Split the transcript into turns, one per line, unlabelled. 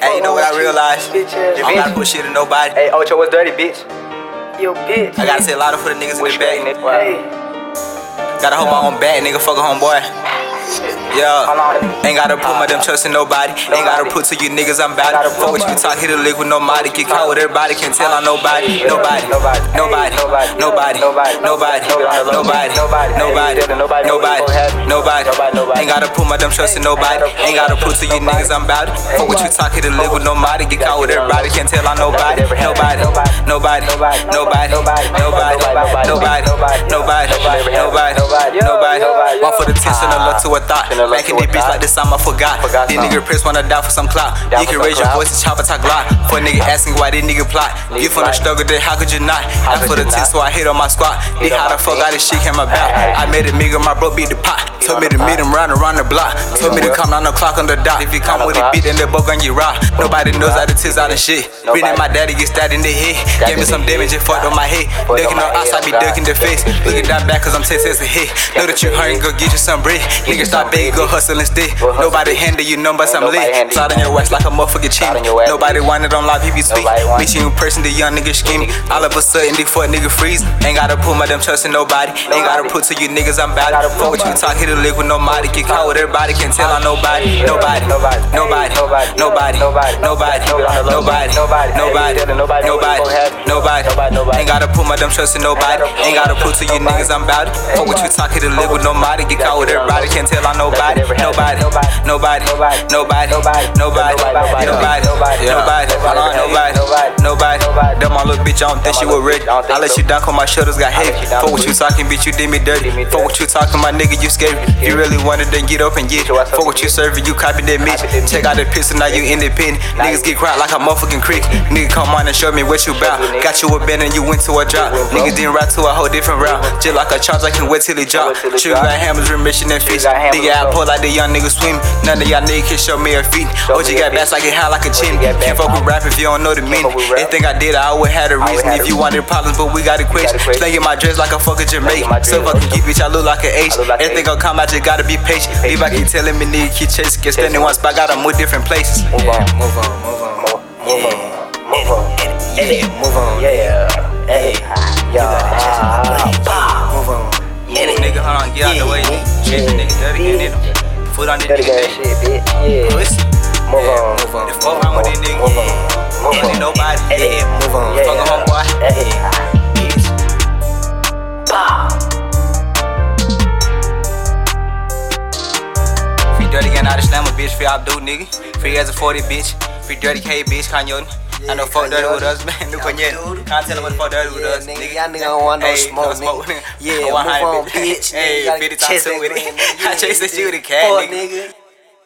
Hey, you know what I realized?
Bitch ass
I don't gotta put shit in nobody.
Hey, Ocho, what's dirty, bitch? Yo, bitch.
I gotta say a lot of for the niggas in the back.
Hey,
Gotta hold my own back, nigga. Fuck a homeboy. Yeah, ain't gotta put my damn trust in nobody. Ain't gotta put to you niggas I'm bout it. Fuck what you talk, hit a lick with nobody. Get caught with everybody, can't tell on nobody. nobody. Nobody, nobody, nobody, nobody, nobody, nobody, nobody, nobody, nobody. Nobody ain't gotta put my damn trust in nobody. Ain't gotta put to you niggas I'm bout it. Fuck what you talk, hit a lick with nobody. Get caught with everybody, can't tell on nobody. Nobody, nobody, nobody, nobody, nobody, nobody, nobody, nobody, nobody. One for the tension, a look to a thought. Back in the bitch like this time I forgot. These nigga press wanna die for some clout. You can raise your voice and chop a talk lot. For a nigga asking why this nigga plot. You from the struggle, then how could you not? I for the test, so I hit on my squad. They how the fuck all this shit came about. I made a nigga, my bro beat the pot. Told me to meet him round around the block. Told me to come down the clock on the dot. If you come with a beat, then the book on you rock. Nobody knows how to tits out of shit. Reading my daddy get stabbed in the head. Gave me some damage and fucked on my head. Ducking on us, I be ducking the face. Looking down back cause I'm 10 cents a hit. Know that you hurting, go get you some bread. Nigga stop begging, go hustle and stay. Nobody handle you, number some lit. Slide on your wax like a motherfucker cheat. Nobody wanted on live, if you speak. Meet you in person, the young nigga scheming. All of a sudden, they fuck nigga freeze. Ain't gotta put my damn trust in nobody. Ain't gotta put to you niggas I'm it. Fuck what you talk, a lick with nobody. Get caught with everybody, can't tell on nobody. Nobody, nobody, nobody, nobody, nobody, nobody, nobody, nobody, nobody, nobody. Nobody. Ain't gotta put my damn trust in nobody. Ain't gotta put to you niggas I'm bout it. Fuck what you talk, hit a lick with nobody. Get caught with everybody, can't tell on nobody. Nobody, nobody, nobody, nobody, nobody, nobody, nobody, nobody, nobody. That my little bitch, I don't think she was ready. I let you down, cause my shoulders got heavy. Fuck what you talking, bitch, you did me dirty. Fuck what you talking, my nigga, you scary. You really want it, then get up and get it. Fuck what you serving, you copy that bitch. Check out the pistol, now you independent. Niggas get quiet like a motherfucking creek. Nigga come on and show me what you bout. Got you a band and you went to a drop. Niggas didn't ride to a whole different route. Just like a charge, I can wait till it drop. True got hammers, remission and fish. Nigga, I pull like the young nigga swim. None of y'all niggas can show me a feet. OG got bass I it high like a chin. Can't fuck with rap if you don't know the meaning. Anything I did, I always had a reason. If you wanted problems, but we got equations. Slinging my dress like a fucking Jamaican. So fucking keep bitch, I look like an H. Anything gon' come, I just gotta be patient. Leave, I keep telling me, nigga, keep chasing. Get standing one spot, gotta move different places.
Move on.
Move on, move on.
Move on. Move on.
Yeah, move on.
Yeah. Hey. Yeah.
Move on. Move, nigga, hold on, get out the way. Tripping, nigga, dirty, get it. Foot on this
Dirty
nigga,
shit, bitch. Yeah.
pussy.
Move on.
move on. The fuck around with this nigga,
Move on.
yeah.
Move
Ain't
on.
nobody, yeah, move on.
Yeah.
Fuck a homeboy,
Hey.
bitch. Free dirty gang out of slammer, bitch. Free Abdul, nigga. Free as a 40, bitch. Free dirty K, bitch. Kanye. I know fuck dirty with us, man. Look on yet. Can't tell him what the fuck dirty with us,
nigga, y'all nigga don't want no
Hey,
smoke, nigga. Yeah, move on, bitch.
Hey,
gotta
50
chase
times with it. I shit with a cat,
nigga.